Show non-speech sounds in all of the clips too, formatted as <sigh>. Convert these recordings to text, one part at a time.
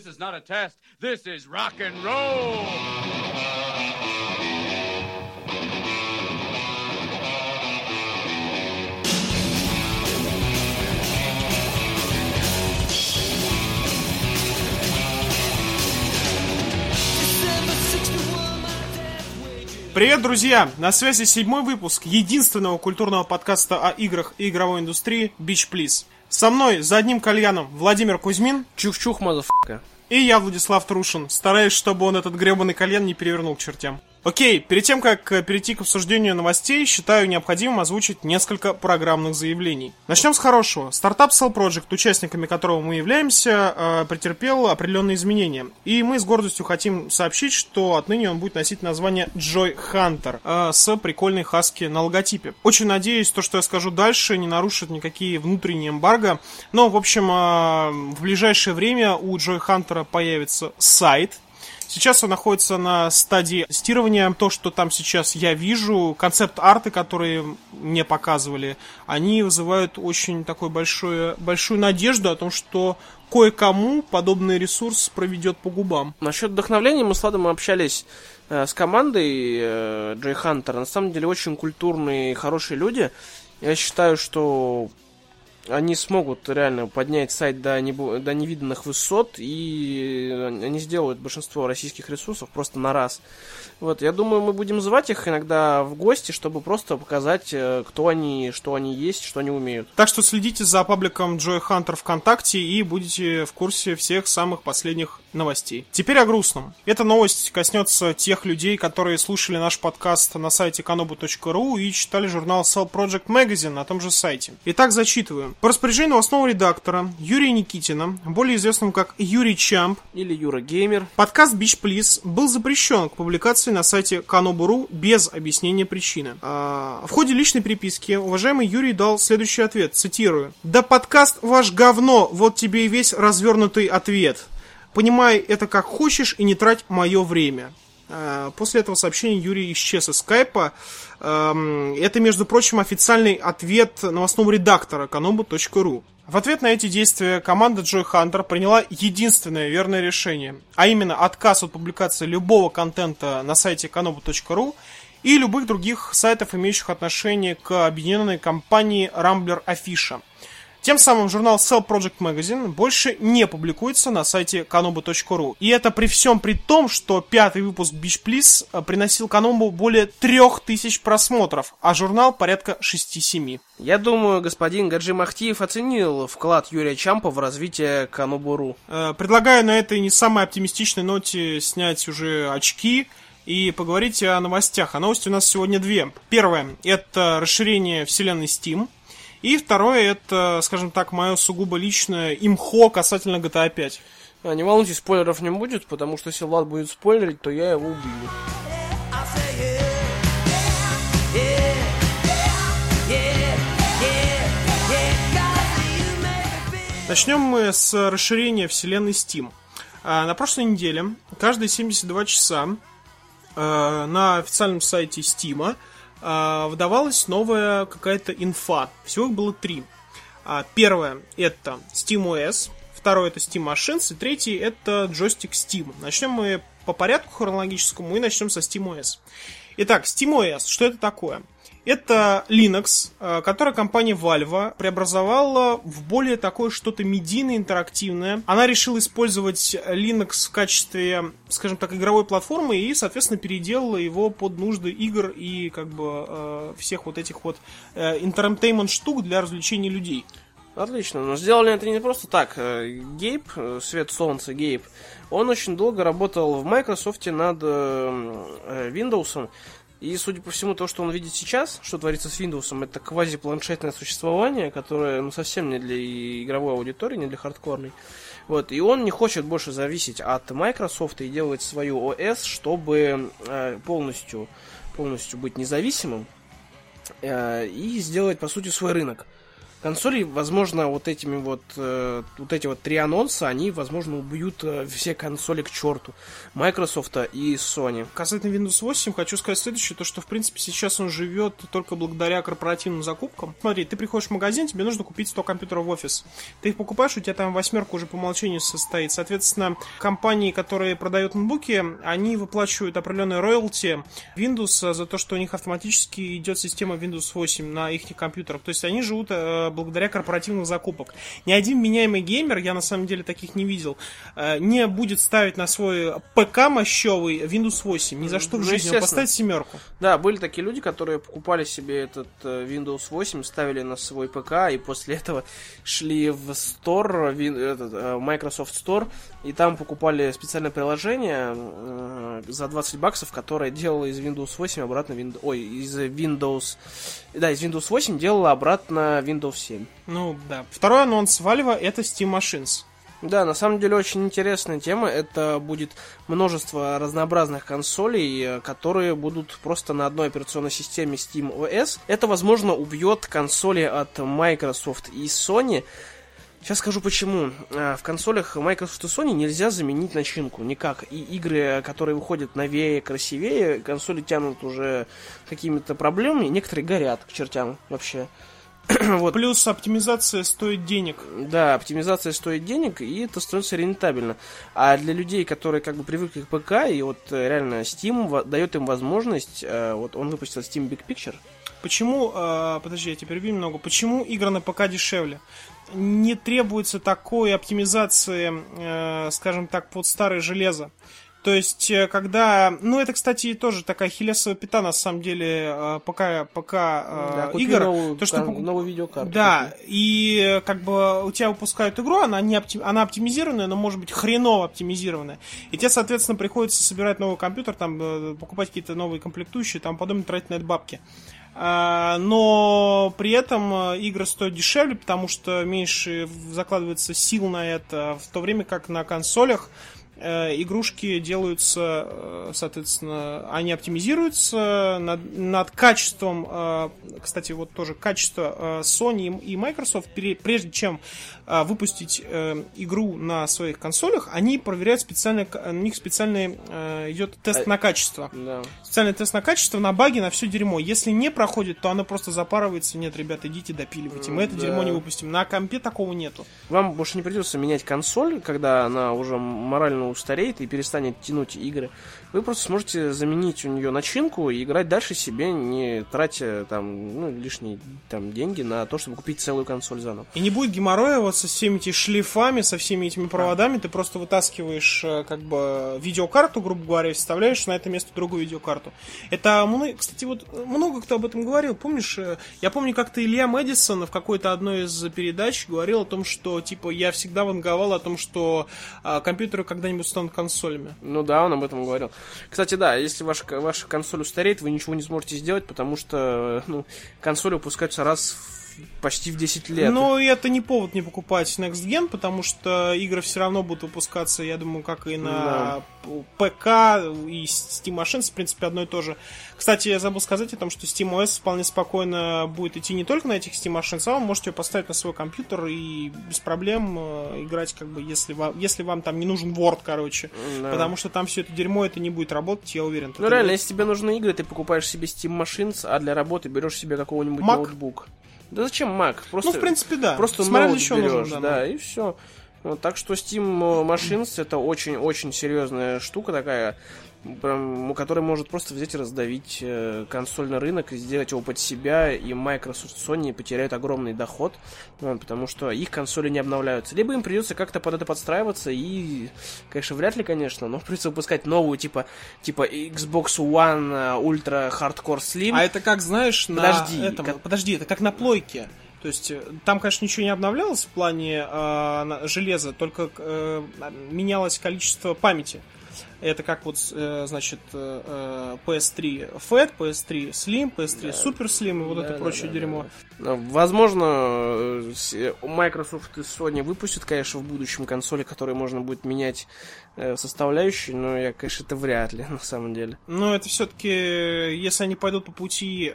This is not a test. This is rock and roll. Привет, друзья! На связи седьмой выпуск единственного культурного подкаста о играх и игровой индустрии Bitch Please. Со мной за одним кальяном Владимир Кузьмин Чух-чух, motherfucker. и я, Владислав Трушин, стараюсь, чтобы он этот гребаный кальян не перевернул к чертям. Окей, перед тем, как э, перейти к обсуждению новостей, считаю необходимым озвучить несколько программных заявлений. Начнем с хорошего. Стартап Cell Project, участниками которого мы являемся, э, претерпел определенные изменения. И мы с гордостью хотим сообщить, что отныне он будет носить название Joy Hunter э, с прикольной хаски на логотипе. Очень надеюсь, то, что я скажу дальше, не нарушит никакие внутренние эмбарго. Но, в общем, в ближайшее время у Joy Hunter появится сайт, Сейчас он находится на стадии тестирования. То, что там сейчас я вижу, концепт-арты, которые мне показывали, они вызывают очень такой большую, большую надежду о том, что кое-кому подобный ресурс проведет по губам. Насчет вдохновления мы с Ладом общались э, с командой э, Джей Хантер. На самом деле очень культурные и хорошие люди. Я считаю, что они смогут реально поднять сайт до, небо, до невиданных высот, и они сделают большинство российских ресурсов просто на раз. Вот, я думаю, мы будем звать их иногда в гости, чтобы просто показать, э, кто они, что они есть, что они умеют. Так что следите за пабликом Joy Hunter ВКонтакте и будете в курсе всех самых последних новостей. Теперь о грустном. Эта новость коснется тех людей, которые слушали наш подкаст на сайте kanobu.ru и читали журнал Cell Project Magazine на том же сайте. Итак, зачитываю. По распоряжению новостного редактора Юрия Никитина, более известного как Юрий Чамп, Или Юра Геймер. Подкаст Beach Please был запрещен к публикации на сайте Kanobu.ru без объяснения причины. А, в ходе личной переписки уважаемый Юрий дал следующий ответ, цитирую. «Да подкаст ваш говно, вот тебе и весь развернутый ответ. Понимай это как хочешь и не трать мое время». А, После этого сообщения Юрий исчез из скайпа. Эм, Это, между прочим, официальный ответ новостного редактора kanobu.ru. В ответ на эти действия команда Joy Hunter приняла единственное верное решение, а именно отказ от публикации любого контента на сайте kanobu.ru и любых других сайтов, имеющих отношение к объединенной компании Rambler Afisha. Тем самым журнал Cell Project Magazine больше не публикуется на сайте kanobu.ru. И это при всем при том, что пятый выпуск Beach Please э, приносил Канобу более 3000 просмотров, а журнал порядка 6-7. Я думаю, господин Гаджи Махтиев оценил вклад Юрия Чампа в развитие Канобуру. Э, Предлагаю на этой не самой оптимистичной ноте снять уже очки и поговорить о новостях. А новости у нас сегодня две. Первое – это расширение вселенной Steam. И второе – это, скажем так, мое сугубо личное имхо касательно GTA 5. А, не волнуйтесь, спойлеров не будет, потому что если Влад будет спойлерить, то я его убью. Начнем мы с расширения вселенной Steam. А, На прошлой неделе, каждые 72 часа э, на официальном сайте Steam э, выдавалась новая какая-то инфа. Всего их было три. А, Первое это SteamOS, второе это Steam Machines, и третий это джойстик Steam. Начнем мы по порядку хронологическому и начнем со SteamOS. Итак, SteamOS, что это такое? Это Linux, э, который компания Valve преобразовала в более такое что-то медийное, интерактивное. Она решила использовать Linux в качестве, скажем так, игровой платформы и, соответственно, переделала его под нужды игр и как бы э, всех вот этих вот э, штук для развлечения людей. Отлично, но сделали это не просто так. Э, Гейб, Свет Солнца Гейб, он очень долго работал в Microsoft над э, э, Windows. И, судя по всему, то, что он видит сейчас, что творится с Windows, это квази-планшетное существование, которое ну, совсем не для игровой аудитории, не для хардкорной. Вот, и он не хочет больше зависеть от Microsoft и делать свою OS, чтобы э, полностью, полностью быть независимым э, и сделать, по сути, свой рынок. Консолей, возможно, вот этими вот, э, вот эти вот три анонса, они, возможно, убьют э, все консоли к черту. Microsoft и Sony. Касательно Windows 8, хочу сказать следующее, то что, в принципе, сейчас он живет только благодаря корпоративным закупкам. Смотри, ты приходишь в магазин, тебе нужно купить 100 компьютеров в офис. Ты их покупаешь, у тебя там восьмерка уже по умолчанию состоит. Соответственно, компании, которые продают ноутбуки, они выплачивают определенные роялти Windows за то, что у них автоматически идет система Windows 8 на их компьютерах. То есть они живут э, благодаря корпоративным закупок. Ни один меняемый геймер, я на самом деле таких не видел, э, не будет ставить на свой ПК мощевый Windows 8. Ни за что в Ну, жизни. Он поставит семерку. Да, были такие люди, которые покупали себе этот э, Windows 8, ставили на свой ПК, и после этого шли в Store, этот, э, Microsoft Store, и там покупали специальное приложение за 20 баксов, которое делало из Windows 8 обратно Windows... Ой, из Windows... Да, из Windows 8 делало обратно Windows 7. Ну, да. Второй анонс Valve это Steam Machines. Да, на самом деле очень интересная тема. Это будет множество разнообразных консолей, э, которые будут просто на одной операционной системе Steam OS. Это, возможно, убьет консоли от Microsoft и Sony. Сейчас скажу почему. А, В консолях Microsoft и Sony нельзя заменить начинку никак. И игры, которые выходят новее, красивее, консоли тянут уже какими-то проблемами. Некоторые горят к чертям вообще. <clears throat> вот. Плюс оптимизация стоит денег. Да, оптимизация стоит денег, и это становится рентабельно. А для людей, которые как бы привыкли к ПК, и вот э, реально Steam дает им возможность, э, вот он выпустил Steam Big Picture, Почему, э, подожди, я тебя перебью немного, почему игры на ПК дешевле? Не требуется такой оптимизации, э, скажем так, под старое железо. То есть, э, когда... Ну, это, кстати, тоже такая хилесовая пята, на самом деле, э, пока, пока э, да, игр. новую, то, что новую видеокарту. Да, купи. и как бы у тебя выпускают игру, она, не опти- она оптимизированная, но может быть хреново оптимизированная. И тебе, соответственно, приходится собирать новый компьютер, там, покупать какие-то новые комплектующие, там, подобное, тратить на это бабки. А, Но при этом игры стоят дешевле, потому что меньше закладывается сил на это, в то время как на консолях игрушки делаются, э, соответственно, они оптимизируются над, над качеством, э, кстати, вот тоже качество э, Sony и Microsoft, прежде чем э, выпустить э, игру на своих консолях, они проверяют специально, у них специальный э, идет тест на качество. Да. Специальный тест на качество, на баги, на все дерьмо. Если не проходит, то оно просто запарывается. Нет, ребята, идите допиливайте. Мы это Да. дерьмо не выпустим. На компе такого нету. Вам больше не придется менять консоль, когда она уже морально устареет и перестанет тянуть игры. Вы просто сможете заменить у нее начинку и играть дальше себе, не тратя там ну, лишние там, деньги на то, чтобы купить целую консоль заново. И не будет геморроя вот со всеми этими шлифами, со всеми этими проводами. Ты просто вытаскиваешь э, как бы видеокарту, грубо говоря, и вставляешь на это место другую видеокарту. Это, кстати, вот э, много кто об этом говорил. Помнишь, э, я помню, как-то Илья Мэдисон в какой-то одной из передач говорил о том, что, типа, я всегда ванговал о том, что э, компьютеры когда-нибудь станут консолями. Ну да, он об этом говорил. Кстати, да, если ваша, ваша консоль устареет, вы ничего не сможете сделать, потому что ну, консоли выпускаются раз в- почти в 10 лет. И это не повод не покупать Next Gen, потому что игры все равно будут выпускаться, я думаю, как и на ПК и Steam Machines, в принципе, одно и то же. Кстати, я забыл сказать о том, что Steam OS вполне спокойно будет идти не только на этих Steam Machines, а вы можете ее поставить на свой компьютер и без проблем э, играть, как бы, если вам, если вам там не нужен Word, короче. Да. Потому что там все это дерьмо, это не будет работать, я уверен. Ну реально, если тебе нужны игры, ты покупаешь себе Steam Machines, а для работы берешь себе какого-нибудь ноутбук. Да зачем Mac? Просто, Ну, в принципе, да. Просто Смотря ноут берешь, нужен, да, да, и все. Вот, так что Steam Machines это очень-очень серьезная штука такая, прям, у которой может просто взять и раздавить э, консольный рынок и сделать его под себя, и Microsoft и Sony потеряют огромный доход, вот, потому что их консоли не обновляются. Либо им придется как-то под это подстраиваться, и, конечно, вряд ли, конечно, но <laughs> придется выпускать новую, типа, типа Xbox One э, Ultra Hardcore Slim. А это как, знаешь, на Подожди, этом- как- подожди, это как на плойке. То есть э, там, конечно, ничего не обновлялось в плане э, на- железа, только э, менялось количество памяти. Это как вот, э, значит, э, э, PS3 Fat, PS3 Slim, PS3 Super Slim и вот это Да, прочее да, да, дерьмо. да. Возможно, э, с- Microsoft и Sony выпустят, конечно, в будущем консоли, которые можно будет менять составляющие, но я, конечно, это вряд ли, <laughs> на самом деле. Но это все-таки, если они пойдут по пути,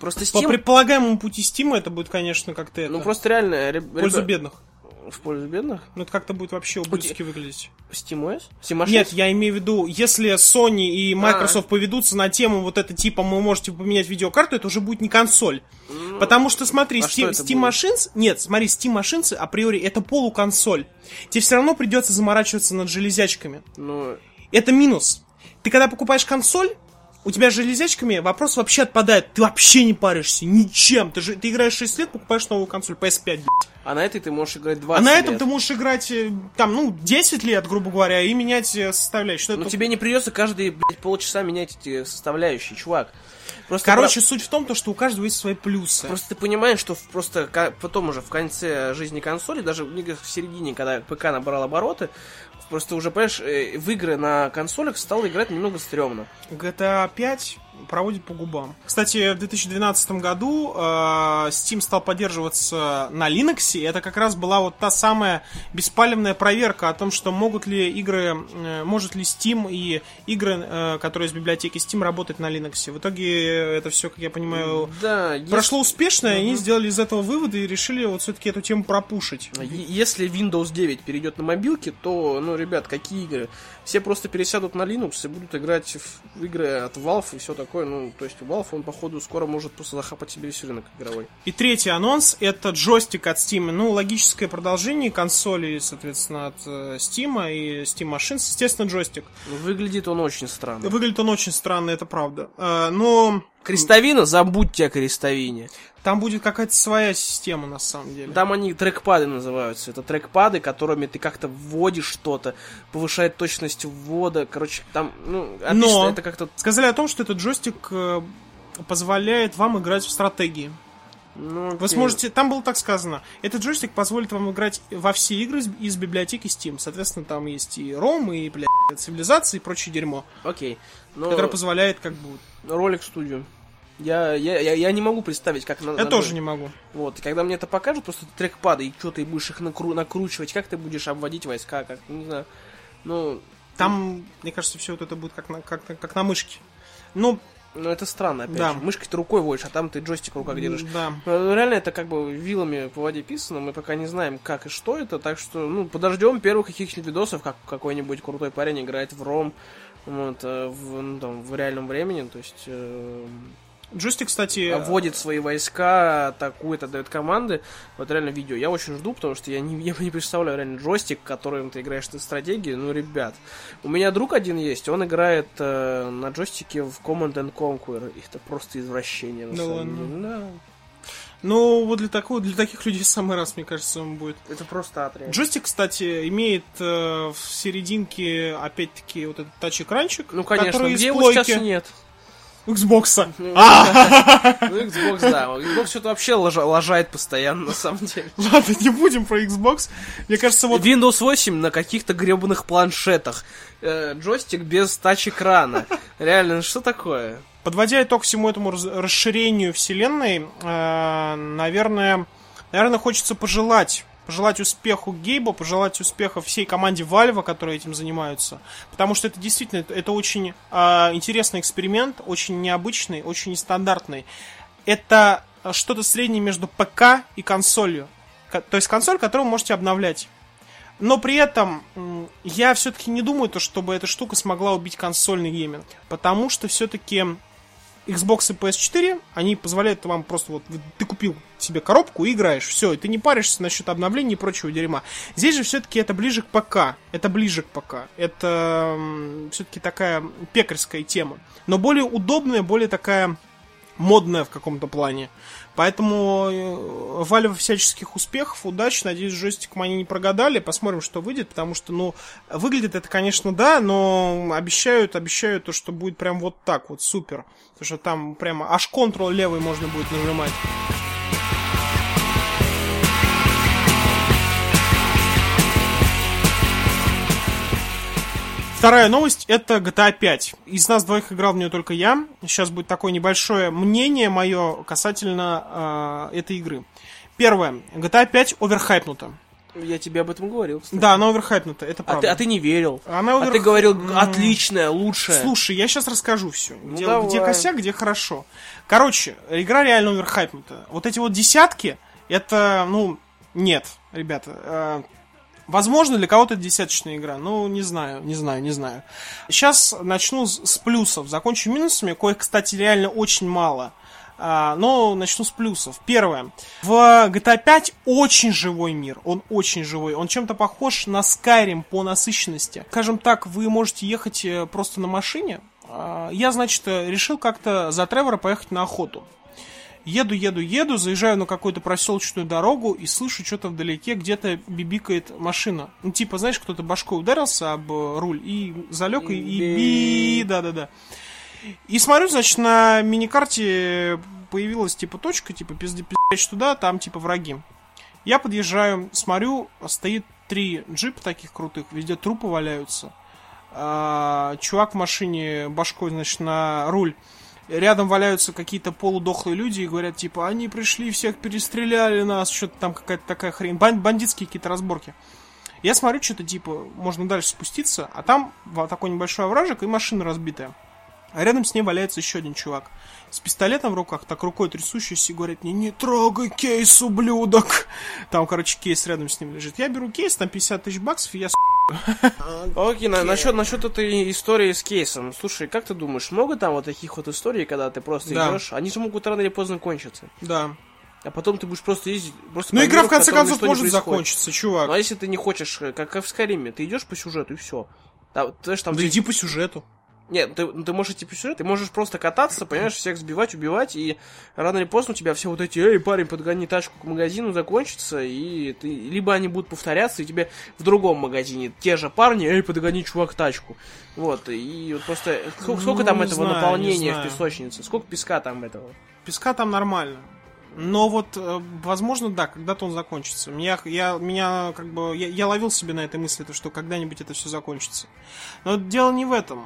Просто по Steam... предполагаемому пути Стима, это будет, конечно, как-то это, Ну, просто реально... пользу бедных. В пользу бедных? Ну, это как-то будет вообще ублюдски выглядеть. SteamOS? SteamOS? Нет, я имею в виду, если Sony и А. Microsoft поведутся на тему вот это типа вы можете поменять видеокарту, это уже будет не консоль. Потому что, смотри, а Steam, что Steam? Machines... Нет, смотри, Steam Machines априори это полуконсоль. Тебе все равно придется заморачиваться над железячками. Ну, Это минус. Ты когда покупаешь консоль, у тебя с железячками вопрос вообще отпадает. Ты вообще не паришься ничем. Ты, же, ты играешь 6 лет, покупаешь новую консоль PS5, блядь. а на этой ты можешь играть 20 А на этом лет. ты можешь играть, э, там, ну, 10 лет, грубо говоря, и менять э, составляющие. Что Но это- тебе не придется каждые, блядь, полчаса менять эти составляющие, чувак. Просто Короче, суть в том, то, что у каждого есть свои плюсы. Просто ты понимаешь, что просто потом уже в конце жизни консоли, даже в середине, когда ПК набрал обороты, просто уже, понимаешь, э, в игры на консолях стало играть немного стрёмно. GTA 5 проводит по губам. Кстати, в 2012 году э, Steam стал поддерживаться на Linux, и это как раз была вот та самая беспалевная проверка о том, что могут ли игры, э, может ли Steam и игры, э, которые из библиотеки Steam работать на Linux. В итоге это все, как я понимаю, Да, если- прошло успешно, и они сделали из этого выводы и решили вот все-таки эту тему пропушить. Если Windows 9 перейдет на мобилки, то, ну, ребят, какие игры? Все просто пересядут на Linux и будут играть в игры от Valve и все такое. Ну, то есть Valve, он, походу, скоро может просто захапать себе весь рынок игровой. И третий анонс это джойстик от Steam. Ну, логическое продолжение консоли, соответственно, от э, Steam и Steam Machines. Естественно, джойстик. Ну, Выглядит он очень странно. Выглядит он очень странно, это правда. Э, но Крестовина, забудьте о крестовине. там будет какая-то своя система, на самом деле. Там они трекпады называются. Это трекпады, которыми ты как-то вводишь что-то, повышает точность ввода. Короче, там, ну, отлично, Но- это как-то... Сказали о том, что этот джойстик э, позволяет вам играть в стратегии. Ну, Вы сможете, там было так сказано, этот джойстик позволит вам играть во все игры из, из библиотеки Steam. Соответственно, там есть и ROM, и, блядь, цивилизации и прочее дерьмо, Окей. Но которое позволяет как бы... ролик студию. Я, я, я, я не могу представить, как на, Я на- тоже не могу. Вот, и когда мне это покажут, просто трекпады, и что ты будешь их накру- накручивать, как ты будешь обводить войска, как, не знаю. Ну, Там, мне кажется, все вот это будет как на, как, на- как на мышке. Ну, ну это странно, опять Да. же. Мышкой ты рукой водишь, а там ты джойстик в руках держишь. да. Ну, Реально это как бы вилами по воде писано, мы пока не знаем, как и что это, так что, ну, подождем первых каких-нибудь видосов, как какой-нибудь крутой парень играет в ром, вот, э, в, ну, там, в реальном времени, то есть э, Джойстик, кстати, вводит свои войска, атакует, отдает команды. Вот реально видео. Я очень жду, потому что я не, <laughs> я не представляю реально джойстик, которым ты играешь в стратегии. Ну, ребят. У меня друг один есть, он играет э, на джойстике в Command and Conquer. Это просто извращение. На Да самом деле. Да. Ну, вот для, такого, для таких людей <laughs> самый раз, мне кажется, он будет. Это просто отряд. Джойстик, кстати, имеет э, в серединке, опять-таки, вот этот тач-экранчик, Ну, конечно, где его сейчас нет? Xbox. Ну, <laughs> А, Ну, Xbox, да. Xbox что-то вообще лажает постоянно, на самом деле. <laughs> ладно, не будем про Xbox. Мне кажется, вот Windows 8 на каких-то гребаных планшетах. Э, джойстик без тач-экрана. Реально, что такое? Подводя итог всему этому расширению вселенной, э, наверное, наверное, хочется пожелать пожелать успеху Гейбу, пожелать успеха всей команде Valve, которые этим занимаются. Потому что это действительно, это, очень э, интересный эксперимент, очень необычный, очень нестандартный. Это что-то среднее между ПК и консолью. Ко- То есть консоль, которую вы можете обновлять. Но при этом я все-таки не думаю, то, чтобы эта штука смогла убить консольный гейминг. Потому что все-таки Xbox и PS4, они позволяют вам просто вот, ты купил себе коробку и играешь, все, и ты не паришься насчет обновлений и прочего дерьма. Здесь же все-таки это ближе к ПК, это ближе к ПК, это все-таки такая пекарская тема, но более удобная, более такая модная в каком-то плане. Поэтому э, Valve всяческих успехов, удач. Надеюсь, джойстиком они не прогадали. Посмотрим, что выйдет, потому что, ну, выглядит это, конечно, да, но обещают, обещают то, что будет прям вот так вот, супер. Потому что там прямо аж Ctrl левый можно будет нажимать. Вторая новость это GTA 5. Из нас двоих играл в нее только я. Сейчас будет такое небольшое мнение мое касательно э, этой игры. Первое. GTA 5 оверхайпнута. Я тебе об этом говорил, кстати. Да, она оверхайпнута, это А правда. ты, а ты не верил. Она А ты говорил, отличная, лучшая. Слушай, я сейчас расскажу все. где, давай. где косяк, где хорошо. Короче, игра реально оверхайпнута. Вот эти вот десятки, это, ну, нет, ребята. э, возможно, для кого-то десяточная игра. Ну, не знаю, не знаю, не знаю. Сейчас начну с, с плюсов, закончу минусами, коих, кстати, реально очень мало. А, но начну с плюсов. Первое. В GTA 5 очень живой мир. Он очень живой. Он чем-то похож на Skyrim по насыщенности. Скажем так, вы можете ехать э, просто на машине. А, Я, значит, э, решил как-то за Тревора поехать на охоту. Еду, еду, еду, заезжаю на какую-то проселочную дорогу и слышу что-то вдалеке, где-то бибикает машина. Ну, типа, знаешь, кто-то башкой ударился об э, руль и залег, и, и би, да-да-да. И смотрю, значит, на миникарте появилась, типа, точка, типа, пизди, пиздец туда, там, типа, враги. Я подъезжаю, смотрю, стоит три джипа таких крутых, везде трупы валяются. А, чувак в машине башкой, значит, на руль. Рядом валяются какие-то полудохлые люди и говорят, типа, они пришли, всех перестреляли нас, что-то там какая-то такая хрень. Бан- бандитские какие-то разборки. Я смотрю, что-то типа, можно дальше спуститься, а там такой небольшой овражек и машина разбитая. А рядом с ней валяется еще один чувак. С пистолетом в руках, так рукой трясущийся, и говорит мне, не трогай кейс, ублюдок. Там, короче, кейс рядом с ним лежит. Я беру кейс, там 50 тысяч баксов, и я. Окей, на, насчет, насчет этой истории с кейсом. Слушай, как ты думаешь, много там вот таких вот историй, когда ты просто Да. идешь, они же могут рано или поздно кончиться. Да. А потом ты будешь просто ездить, просто Ну, игра, миру, в конце концов, может закончиться, чувак. Ну, а если ты не хочешь, э, как, как в Скайриме, ты идешь по сюжету и все. Там, ты знаешь, там Да ты- иди по сюжету. Нет, ты, ну, ты можешь идти по сюжету, ты можешь просто кататься, понимаешь, всех сбивать, убивать, и рано или поздно у тебя все вот эти, эй, парень, подгони тачку к магазину, закончится, и ты, либо они будут повторяться, и тебе в другом магазине те же парни, эй, подгони, чувак, тачку. Вот, и вот просто, сколько, сколько Ну, там не этого знаю, наполнения не в песочнице, сколько песка там этого? Песка там нормально. Но вот, э, возможно, да, когда-то он закончится. Меня, я, меня, как бы, я, я ловил себе на этой мысли, то, что когда-нибудь это все закончится. Но дело не в этом.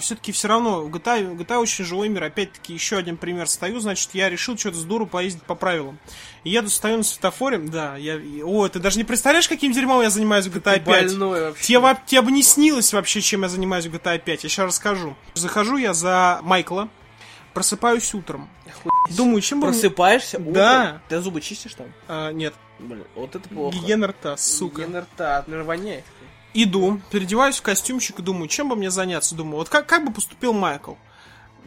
все-таки все равно GTA, GTA очень живой мир. Опять-таки, еще один пример. Стою, значит, я решил что-то с дуру поездить по правилам. И еду, стою на светофоре, да, я... О, ты даже не представляешь, каким дерьмом я занимаюсь в GTA 5. Больной вообще. Тебе, тебе бы не снилось вообще, чем я занимаюсь в GTA 5. Я сейчас расскажу. Захожу я за Майкла, просыпаюсь утром. Думаю, чем бы... Просыпаешься утром? Да. Ты зубы чистишь там? А, нет, Блин, вот это плохо. гигиена рта, сука. Гигиена рта, от воняет. Иду, переодеваюсь в костюмчик и думаю, чем бы мне заняться. Думаю, вот как, как бы поступил Майкл.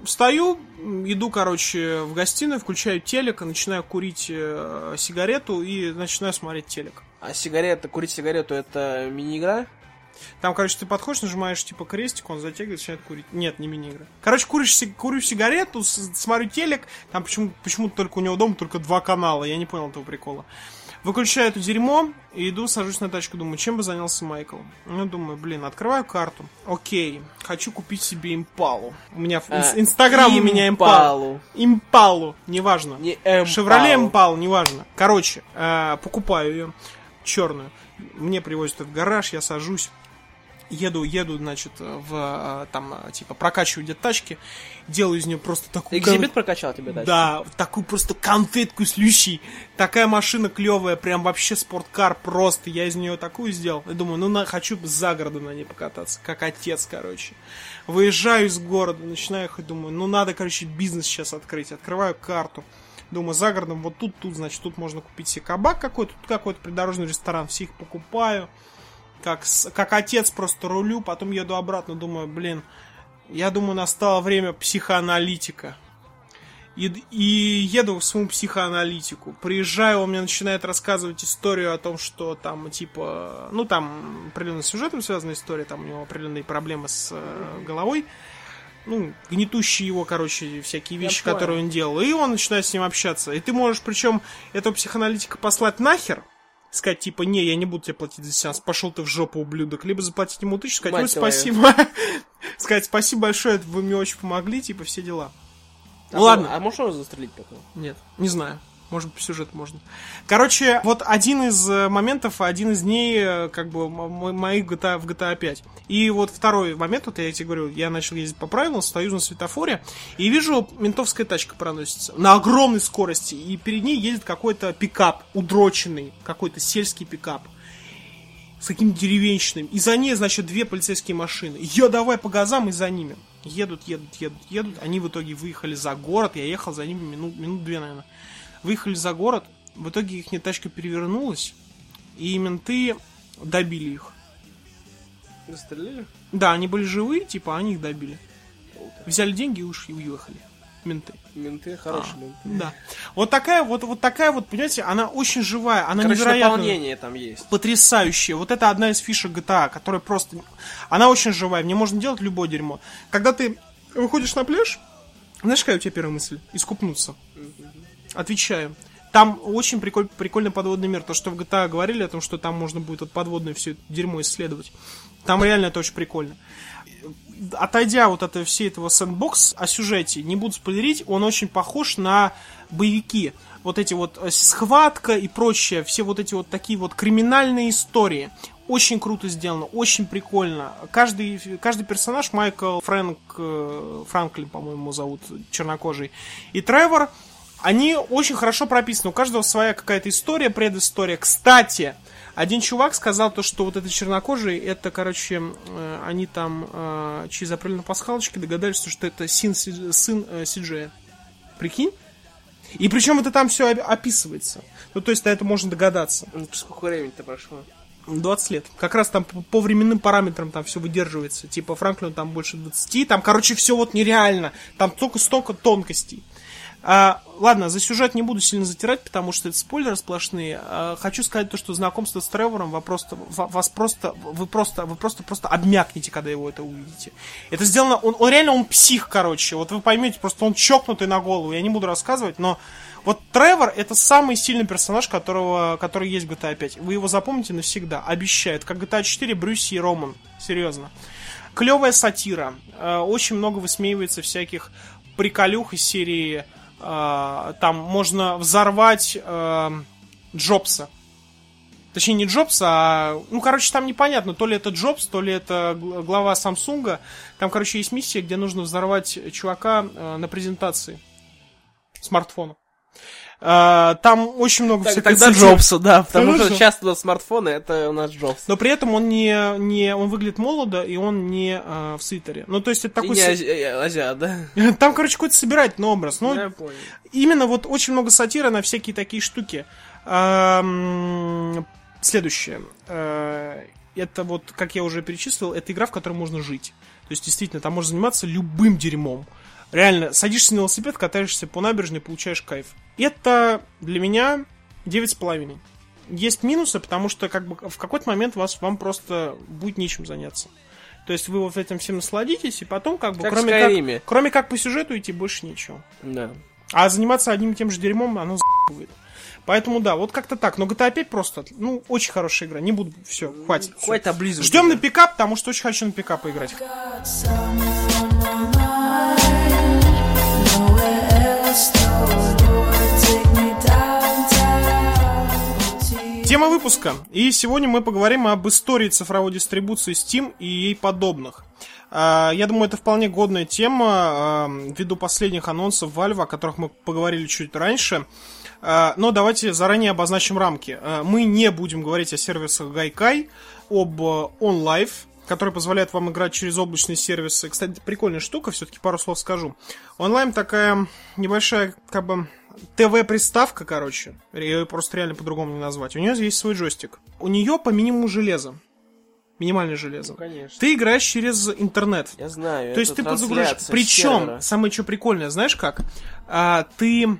Встаю, иду, короче, в гостиную, включаю телек, начинаю курить э, сигарету и начинаю смотреть телек. А сигарета, курить сигарету, это мини-игра? Там, короче, ты подходишь, нажимаешь типа крестик, он затягивает, начинает курить. Нет, не мини-игра. Короче, куришь, курю сигарету, смотрю телек, там почему, почему-то только у него дома только два канала, я не понял этого прикола. Выключаю это дерьмо и иду, сажусь на тачку, думаю, чем бы занялся Майкл. Ну, думаю, блин, открываю карту. Окей, хочу купить себе импалу. У меня А, инс- Инстаграм у меня импал. Импалу. Импалу, неважно. Не Эмпалу. Шевроле Импал, неважно. Короче, э, покупаю ее черную. Мне привозят в гараж, я сажусь. Еду, еду, значит, в э, там, э, типа, прокачиваю где-то тачки, делаю из нее просто такую... кон- Экзибит прокачал тебе дальше? Да, такую просто конфетку с лющей. Такая машина клевая, прям вообще спорткар просто. Я из нее такую сделал. И думаю, ну на, хочу за городом на ней покататься. Как отец, короче. Выезжаю из города, начинаю ехать, думаю, ну надо, короче, бизнес сейчас открыть. Открываю карту. Думаю, за городом, вот тут, тут, значит, тут можно купить себе кабак какой-то, тут какой-то придорожный ресторан. Все их покупаю. Как, как отец просто рулю, потом еду обратно, думаю, блин, я думаю, настало время психоаналитика. И, и еду в свою психоаналитику. Приезжаю, он мне начинает рассказывать историю о том, что там, типа, ну, там определенно с сюжетом связанная история, там у него определенные проблемы с э, головой. Ну, гнетущие его, короче, всякие вещи, которые он делал. И он начинает с ним общаться. И ты можешь, причем, этого психоаналитика послать нахер, сказать, типа, не, я не буду тебе платить за сеанс, пошел ты в жопу, ублюдок. Либо заплатить ему тысячу, сказать, Мать спасибо. <laughs> Сказать, спасибо большое, вы мне очень помогли, типа, все дела. А Ладно. А можешь его застрелить потом? Нет, не знаю. Может быть, сюжет можно. Короче, вот один из э, моментов, один из дней, э, как бы, моих GTA, в GTA 5. И вот второй момент, вот я тебе говорю, я начал ездить по правилам, стою на светофоре, и вижу, ментовская тачка проносится на огромной скорости, и перед ней едет какой-то пикап, удроченный, какой-то сельский пикап с каким-то деревенщиной. И за ней, значит, две полицейские машины. Я давай по газам и за ними. Едут, едут, едут, едут. Они в итоге выехали за город. Я ехал за ними минут, минут две, наверное. Выехали за город. В итоге их тачка перевернулась. И менты добили их. Застрелили? Да, они были живые, типа, они их добили. Взяли деньги и ушли, уехали. Менты. Менты, хорошие А, менты. Да. Вот такая вот, вот такая вот, понимаете, она очень живая, она Короче, невероятно наполнение там есть. потрясающая. Вот это одна из фишек GTA, которая просто... Она очень живая, в ней можно делать любое дерьмо. Когда ты выходишь на пляж, знаешь, какая у тебя первая мысль? Искупнуться. Отвечаю. Там очень приколь- прикольный подводный мир. То, что в GTA говорили о том, что там можно будет вот подводное все это дерьмо исследовать. Там реально это очень прикольно. Отойдя вот от всей этого сэндбокс о сюжете, не буду спойлерить, он очень похож на боевики. Вот эти вот э, схватка и прочее, все вот эти вот такие вот криминальные истории. Очень круто сделано, очень прикольно. Каждый, каждый персонаж, Майкл Фрэнк, э, Франклин, по-моему, зовут, чернокожий, и Тревор, они очень хорошо прописаны. У каждого своя какая-то история, предыстория. Кстати, один чувак сказал то, что вот этот чернокожий, это, короче, э, они там э, через апрельные пасхалочки догадались, что это сын, Си- сын э, Сиджея. Прикинь? И причем это там все описывается. Ну, то есть, на это можно догадаться. Ну, Сколько времени-то прошло? 20 лет. Как раз там по, по временным параметрам там все выдерживается. Типа Франклину там больше 20. Там, короче, все вот нереально. Там только столько тонкостей. А, ладно, за сюжет не буду сильно затирать, потому что это спойлеры сплошные. А, хочу сказать то, что знакомство с Тревором вас просто, ва- вас просто, вы просто, вы просто, просто обмякнете, когда его это увидите. Это сделано, он, он реально, он псих, короче. Вот вы поймете, просто он чокнутый на голову. Я не буду рассказывать, но вот Тревор это самый сильный персонаж, которого, который есть в GTA 5. Вы его запомните навсегда, обещаю. Это как GTA 4 Брюси и Роман. Серьезно. Клевая сатира. Э, Очень много высмеивается всяких приколюх из серии э, там можно взорвать э, Джобса. Точнее, не Джобса, а... Ну, короче, там непонятно, то ли это Джобс, то ли это гл- глава Самсунга. Там, короче, есть миссия, где нужно взорвать чувака э, на презентации смартфона. Э, Там очень много Так, всякой тогда сатиры. Джобса, да, потому Конечно. что часто у нас смартфоны, это у нас Джобс. Но при этом он не, не он выглядит молодо, и он не э, в свитере. Ну, то есть это И такой... не с- ази- э, азиат, да? <laughs> Там, короче, какой-то собирательный образ. Ну, Я понял. именно вот очень много сатиры на всякие такие штуки. Ам, Следующее. Э, Это вот, как я уже перечислил, это игра, в которой можно жить. То есть, действительно, там можно заниматься любым дерьмом. Реально, садишься на велосипед, катаешься по набережной, получаешь кайф. Это для меня 9,5. Есть минусы, потому что как бы в какой-то момент вас, вам просто будет нечем заняться. То есть вы вот этим всем насладитесь, и потом как бы Как кроме, как, кроме как по сюжету идти больше ничего. Да. А заниматься одним и тем же дерьмом, оно за***ывает. Поэтому да, вот как-то так. Но GTA 5 просто, ну, очень хорошая игра. Не буду, все, хватит. Хватит облизывать. Ждем на пикап, потому что очень хочу на пикап поиграть. Тема выпуска. И сегодня мы поговорим об истории цифровой дистрибуции Steam и ей подобных. А, Я думаю, это вполне годная тема а, ввиду последних анонсов Valve, о которых мы поговорили чуть раньше. А, Но давайте заранее обозначим рамки. Мы не будем говорить о сервисах Gaikai, об э, OnLive, который позволяет вам играть через облачные сервисы. Кстати, прикольная штука, все-таки пару слов скажу. Онлайн такая небольшая, как бы, ТВ-приставка, короче. Ее просто реально по-другому не назвать. У нее есть свой джойстик. У нее по минимуму железа. Минимальное железо. Ну, конечно. Ты играешь через интернет. Я знаю, То есть ты подзагружаешь. Причем, сервера. самое что прикольное, знаешь как? А, ты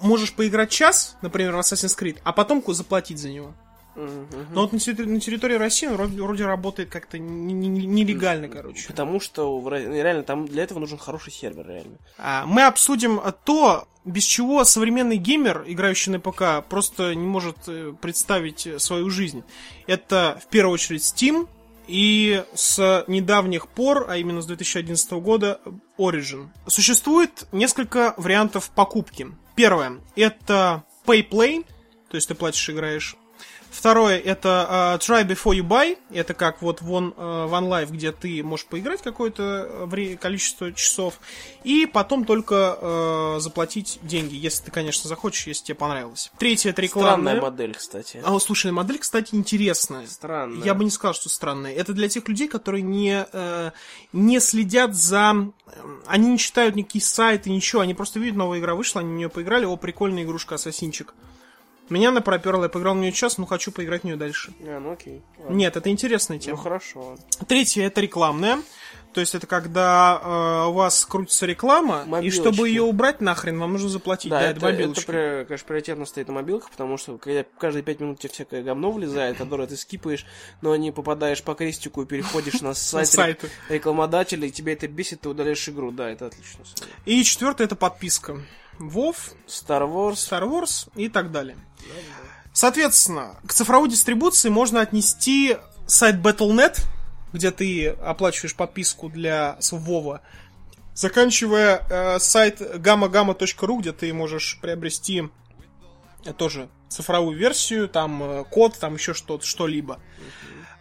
можешь поиграть час, например, в Assassin's Creed, а потом заплатить за него. Но вот на терри- на территории России он вроде, вроде работает как-то не- не- не- нелегально, короче. Потому что реально там для этого нужен хороший сервер, реально. А, Мы обсудим то, без чего современный геймер, играющий на ПК, просто не может э, представить свою жизнь. Это в первую очередь Steam и с недавних пор, а именно с 2011 года, Origin. Существует несколько вариантов покупки. Первое – это Pay Play, то есть ты платишь, играешь. Второе это uh, Try Before You Buy. Это как вот вон uh, One Life, где ты можешь поиграть какое-то вре- количество часов. И потом только uh, заплатить деньги, если ты, конечно, захочешь, если тебе понравилось. Третье это рекламная. Странная модель, кстати. А, слушай, модель, кстати, интересная. Странная. Я бы не сказал, что странная. Это для тех людей, которые не, э, не следят за... Они не читают никакие сайты, ничего. Они просто видят, новая игра вышла, они в нее поиграли. О, прикольная игрушка, ассасинчик. Меня она проперла, я поиграл в нее час, но хочу поиграть в нее дальше. А, ну окей. Ладно. Нет, это интересная Ну тема. хорошо. Третье это рекламная. То есть это когда э, у вас крутится реклама, и Мобилочки. чтобы ее убрать нахрен, вам нужно заплатить. Да, Да, это, это это, конечно, приоритетно стоит на мобилках, потому что когда каждые пять минут тебе всякое говно влезает, которое ты скипаешь, но не попадаешь по крестику и переходишь на <laughs> сайт рекламодателя, и тебя это бесит, ты удаляешь игру. Да, это отлично. И четвертое это подписка. WoW, Star Wars. Star Wars и так далее. Соответственно, к цифровой дистрибуции можно отнести сайт Battle.net, где ты оплачиваешь подписку для Вова, заканчивая э, сайт gamma-gamma.ru, где ты можешь приобрести э, тоже цифровую версию, там э, код, там еще что-то, что-либо.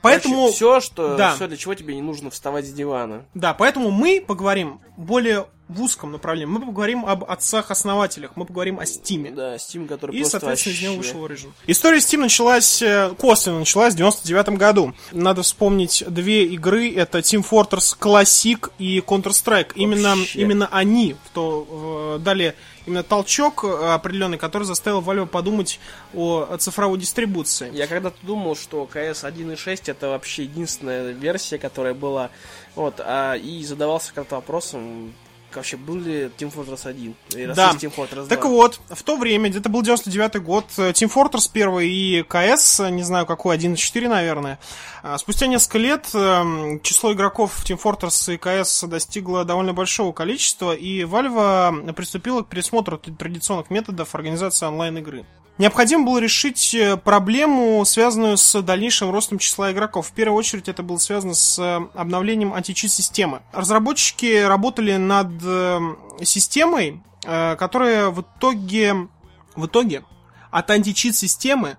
Поэтому, все, что, да. все, для чего тебе не нужно вставать с дивана. да, поэтому мы поговорим более в узком направлении. Мы поговорим об отцах-основателях, мы поговорим о Стиме. Да, Steam, который И, соответственно, из него вообще- вышел Origin. История Steam началась, э, косвенно началась в 99 году. Надо вспомнить две игры, это Team Fortress Classic и Counter-Strike. Именно, Вообще. именно они то, э, дали именно толчок э, определенный, который заставил Valve подумать о цифровой дистрибуции. Я когда-то думал, что CS 1.6 это вообще единственная версия, которая была. Вот, а, и задавался как-то вопросом, вообще был ли Team Fortress 1? И Да. Team Fortress 2. Так вот, в то время, где-то был 99 год, э, Team Fortress 1 и КС, э, не знаю какой, 1.4, наверное. А, Спустя несколько лет эм, число игроков в Team Fortress и КС достигло довольно большого количества, и Valve приступила к пересмотру традиционных методов организации онлайн-игры. Необходимо было решить э, проблему, связанную с дальнейшим ростом числа игроков. В первую очередь это было связано с э, обновлением античит-системы. Разработчики работали над э, системой, которая в итоге, в итоге от античит-системы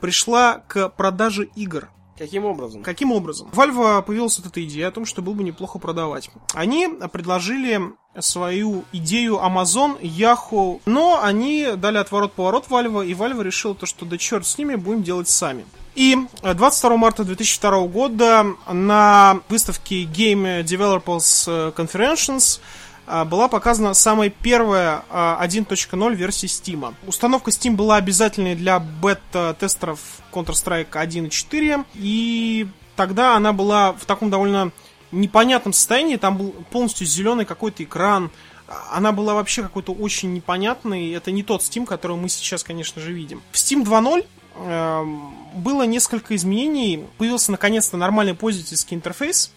пришла к продаже игр. Каким образом? Каким образом? У Valve появилась вот эта идея о том, что было бы неплохо продавать. Они предложили свою идею Amazon, Yahoo, но они дали отворот-поворот Valve, и Valve решил то, что да черт с ними, будем делать сами. И э, 22 марта 2002 года на выставке Game Developers э, Conferences была показана самая первая а, 1.0 версии Steam. Установка Steam была обязательной для бета-тестеров Counter-Strike 1.4, и тогда она была в таком довольно непонятном состоянии, там был полностью зеленый какой-то экран, А, она была вообще какой-то очень непонятной, это не тот Steam, который мы сейчас, конечно же, видим. В Steam 2.0 эм, было несколько изменений, появился наконец-то нормальный пользовательский интерфейс,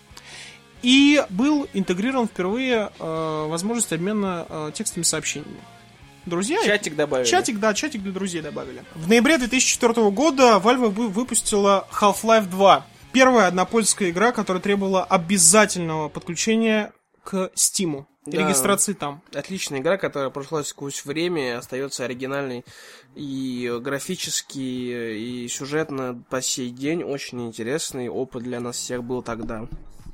и был интегрирован впервые э, возможность обмена э, текстовыми сообщениями. Друзья, Чатик добавили. Чатик, да, чатик для друзей добавили. В ноябре 2004 года Valve вы- выпустила Half-Life 2. Первая однопольская игра, которая требовала обязательного подключения к Steam. Да. регистрации там. Отличная игра, которая прошла сквозь время, остается оригинальной и графически, и сюжетно по сей день очень интересный опыт для нас всех был тогда.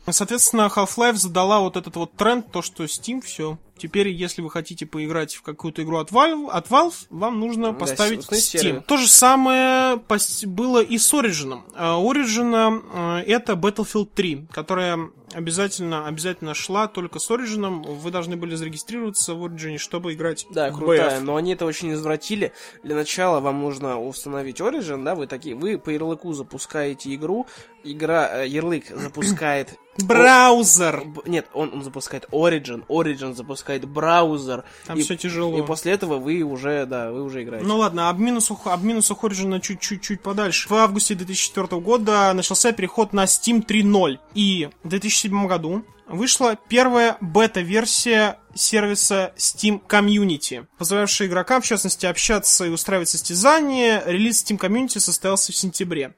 Соответственно, Half-Life задала вот этот вот тренд, то, что Steam, все. Теперь, если вы хотите поиграть в какую-то игру от Valve, от Valve вам нужно Да, поставить Steam. сервер. То же самое было и с Origin. А, Origin э, это Battlefield 3, которая обязательно, обязательно шла только с Origin. Вы должны были зарегистрироваться в Origin, чтобы играть Да, в крутая, BF. но они это очень извратили. Для начала вам нужно установить Origin, да, вы такие, вы по ярлыку запускаете игру, игра, э, ярлык запускает... <clears throat> Браузер! Нет, он, он запускает Origin, Origin запускает браузер. Там и, всё тяжело. И после этого вы уже, да, вы уже играете. Ну ладно, об минусах, об минусах Origin чуть-чуть подальше. В августе 2004 года начался переход на Steam 3.0. И в 2007 году вышла первая бета-версия сервиса Steam Community, позволявшая игрокам, в частности, общаться и устраивать состязания. Релиз Steam Community состоялся в сентябре.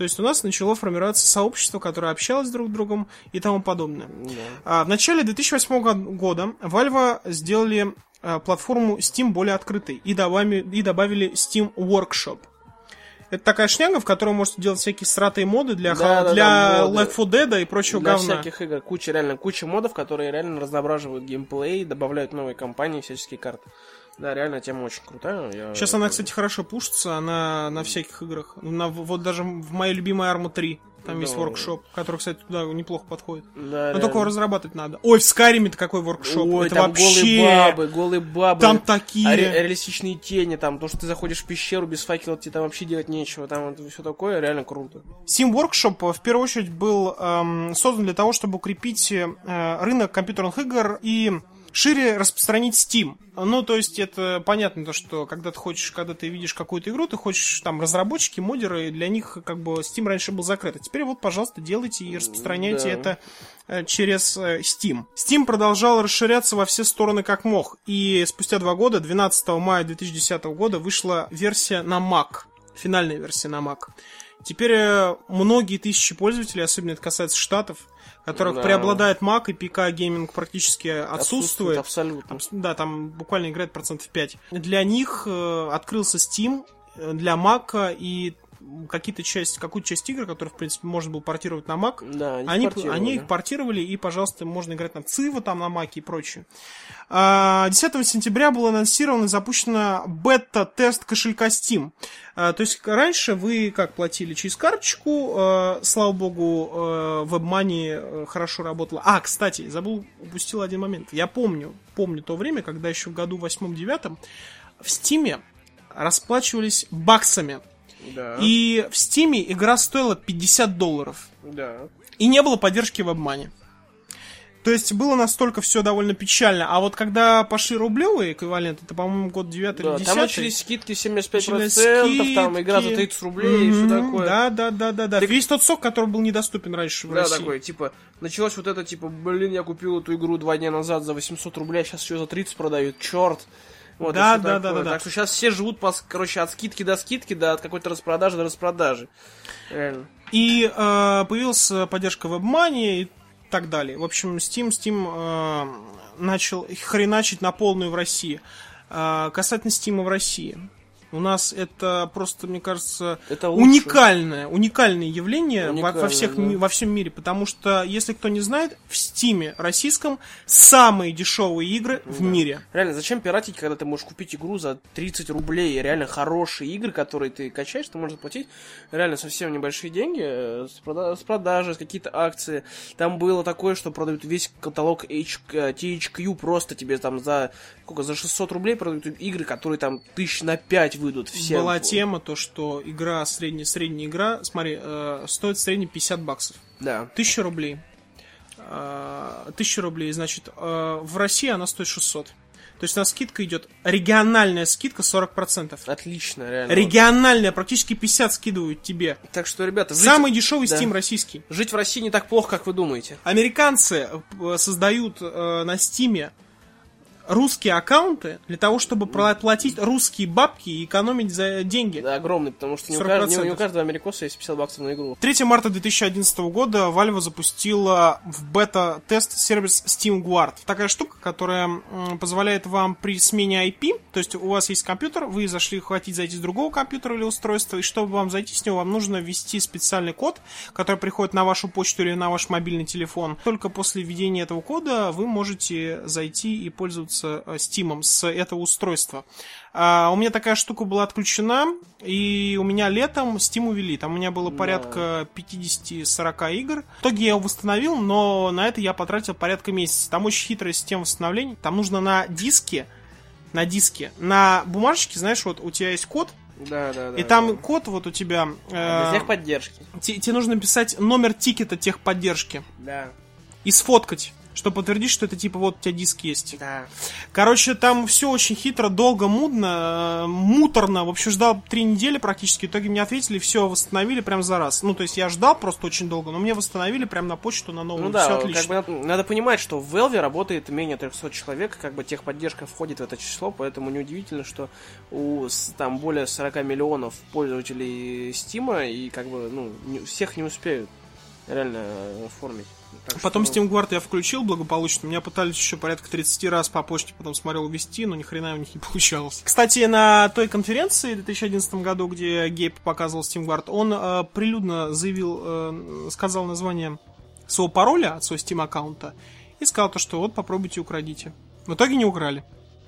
То есть у нас начало формироваться сообщество, которое общалось друг с другом и тому подобное. Да. А, в начале 2008 го- года Valve сделали э, платформу Steam более открытой и добавили, и добавили Steam Workshop. Это такая шняга, в которой можете делать всякие сратые моды для, Да, да, для да. Left 4 Dead и прочего Для говна. всяких игр куча, реально, куча модов, которые реально разноображивают геймплей, добавляют новые компании, всяческие карты. Да, реально, тема очень крутая. я- Сейчас она, кстати, хорошо пушится, она на всяких играх. На, вот даже в моей любимой Arma 3. Там есть Да. воркшоп, который, кстати, туда неплохо подходит. Да, Но реально. только его разрабатывать надо. Ой, в Скайриме-то какой воркшоп. Ой, Это там вообще... голые бабы, голые бабы. Там такие- а ре- реалистичные тени, там, то, что ты заходишь в пещеру без факела, тебе там вообще делать нечего, там все такое, реально круто. Steam Workshop э, в первую очередь был эм, создан для того, чтобы укрепить э, рынок компьютерных игр и шире распространить Steam. Ну, то есть, это понятно, то, что когда ты хочешь, когда ты видишь какую-то игру, ты хочешь там разработчики, модеры, для них как бы Steam раньше был закрыт. А теперь вот, пожалуйста, делайте и распространяйте Да. это э, через э, Steam. Steam продолжал расширяться во все стороны как мог. И спустя два года, 12 мая 2010 года, вышла версия на Mac. Финальная версия на Mac. Теперь э, многие тысячи пользователей, особенно это касается штатов, которых Да. преобладает Mac и ПК гейминг практически отсутствует. абсолютно. Там, с- да, там буквально играет процентов 5. Для них э, открылся Steam, э, для Mac и какие-то часть, какую-то часть игр, которые, в принципе, можно было портировать на Mac, Да, они, они, портировали. они их портировали, и, пожалуйста, можно играть на Цива, там, на Маке и прочее. А, 10 сентября был анонсирован и запущена бета-тест кошелька Steam. А, То есть, раньше вы как платили через карточку, э, слава богу, WebMoney э, хорошо работало. А, кстати, забыл, упустил один момент. Я помню, помню то время, когда еще в году 8-9 в Steam расплачивались баксами. Да, И в Steam игра стоила 50 долларов. да. И не было поддержки в обмане. То есть было настолько все довольно печально. А вот когда пошли рублевые эквиваленты, это, по-моему, год 9 Да, или 10 там начались скидки 75%, начались там игра за скидки. 30 рублей и все такое. Да, да, да, да, да. Весь тот сок, который был недоступен раньше в Да, России. такой, типа, началось вот это, типа, блин, я купил эту игру два дня назад за 800 рублей, а сейчас ее за 30 продают, черт. Вот, Да, да, да, да, да. Так что сейчас все живут, по, короче, от скидки до скидки, да, от какой-то распродажи до распродажи. Реально. И э, появилась поддержка в обмане и так далее. В общем, Steam, Steam э, начал хреначить на полную в России. Э, касательно Steam в России. У нас это просто, мне кажется, Это лучше. уникальное, уникальное явление во- во, Уникальное, всех, да. во всем мире. Потому что, если кто не знает, в Стиме российском самые дешевые игры в мире. Реально, зачем пиратить, когда ты можешь купить игру за 30 рублей? Реально хорошие игры, которые ты качаешь, ты можешь заплатить реально совсем небольшие деньги э, с, прода- с продажи, с какие-то акции. Там было такое, что продают весь каталог H- э, THQ просто тебе там за сколько, за 600 рублей продают игры, которые там тысяч на 5 выйдут все. Была тема, то, что игра, средняя, средняя игра, смотри, э, стоит в среднем 50 баксов. Да. Тысяча рублей. Э, рублей, значит, э, в России она стоит 600. То есть у нас скидка идет, региональная скидка 40%. Отлично, реально. Региональная, практически 50 скидывают тебе. Так что, ребята, жить, Самый дешевый да. Steam российский. жить в России не так плохо, как вы думаете. Американцы э, создают э, на Стиме русские аккаунты для того, чтобы платить русские бабки и экономить за деньги. Да, огромный, потому что не у, 40%. каждого, не у каждого америкоса есть 50 баксов на игру. 3 марта 2011 года Valve запустила в бета-тест сервис Steam Guard. Такая штука, которая позволяет вам при смене IP, то есть у вас есть компьютер, вы зашли, хотите зайти с другого компьютера или устройства, и чтобы вам зайти с него, вам нужно ввести специальный код, который приходит на вашу почту или на ваш мобильный телефон. Только после введения этого кода вы можете зайти и пользоваться э, Steam с этого устройства. А, у меня такая штука была отключена, и у меня летом Steam увели. Там у меня было порядка 50-40 игр. В итоге я его восстановил, но на это я потратил порядка месяца. Там очень хитрая система восстановления. Там нужно на диске, на диске, на бумажечке, знаешь, вот у тебя есть код, Да, да, да. и там код вот у тебя... э, Без техподдержки. те- тебе нужно писать номер тикета техподдержки Да. и сфоткать, чтобы подтвердить, что это типа вот у тебя диск есть. Да. Короче, там все очень хитро, долго, мудно, э, муторно. В общем, ждал три недели практически. В итоге мне ответили, все восстановили прям за раз. Ну, то есть я ждал просто очень долго, но мне восстановили прям на почту, на новую. Ну все да, отлично. как бы надо, надо понимать, что в Valve работает менее 300 человек, как бы техподдержка входит в это число, поэтому неудивительно, что у там более 40 миллионов пользователей Steam, и как бы, ну, не- всех не успеют реально э, оформить. Так Потом что- Steam Guard я включил благополучно. Меня пытались еще порядка 30 раз по почте потом смотрел вести, но ни хрена у них не <laughs> получалось. Кстати, на той конференции в 2011 году, где Гейб показывал Steam Guard, он э, прилюдно заявил, э, сказал название своего пароля от своего Steam аккаунта и сказал то, что вот попробуйте украдите. В итоге не украли.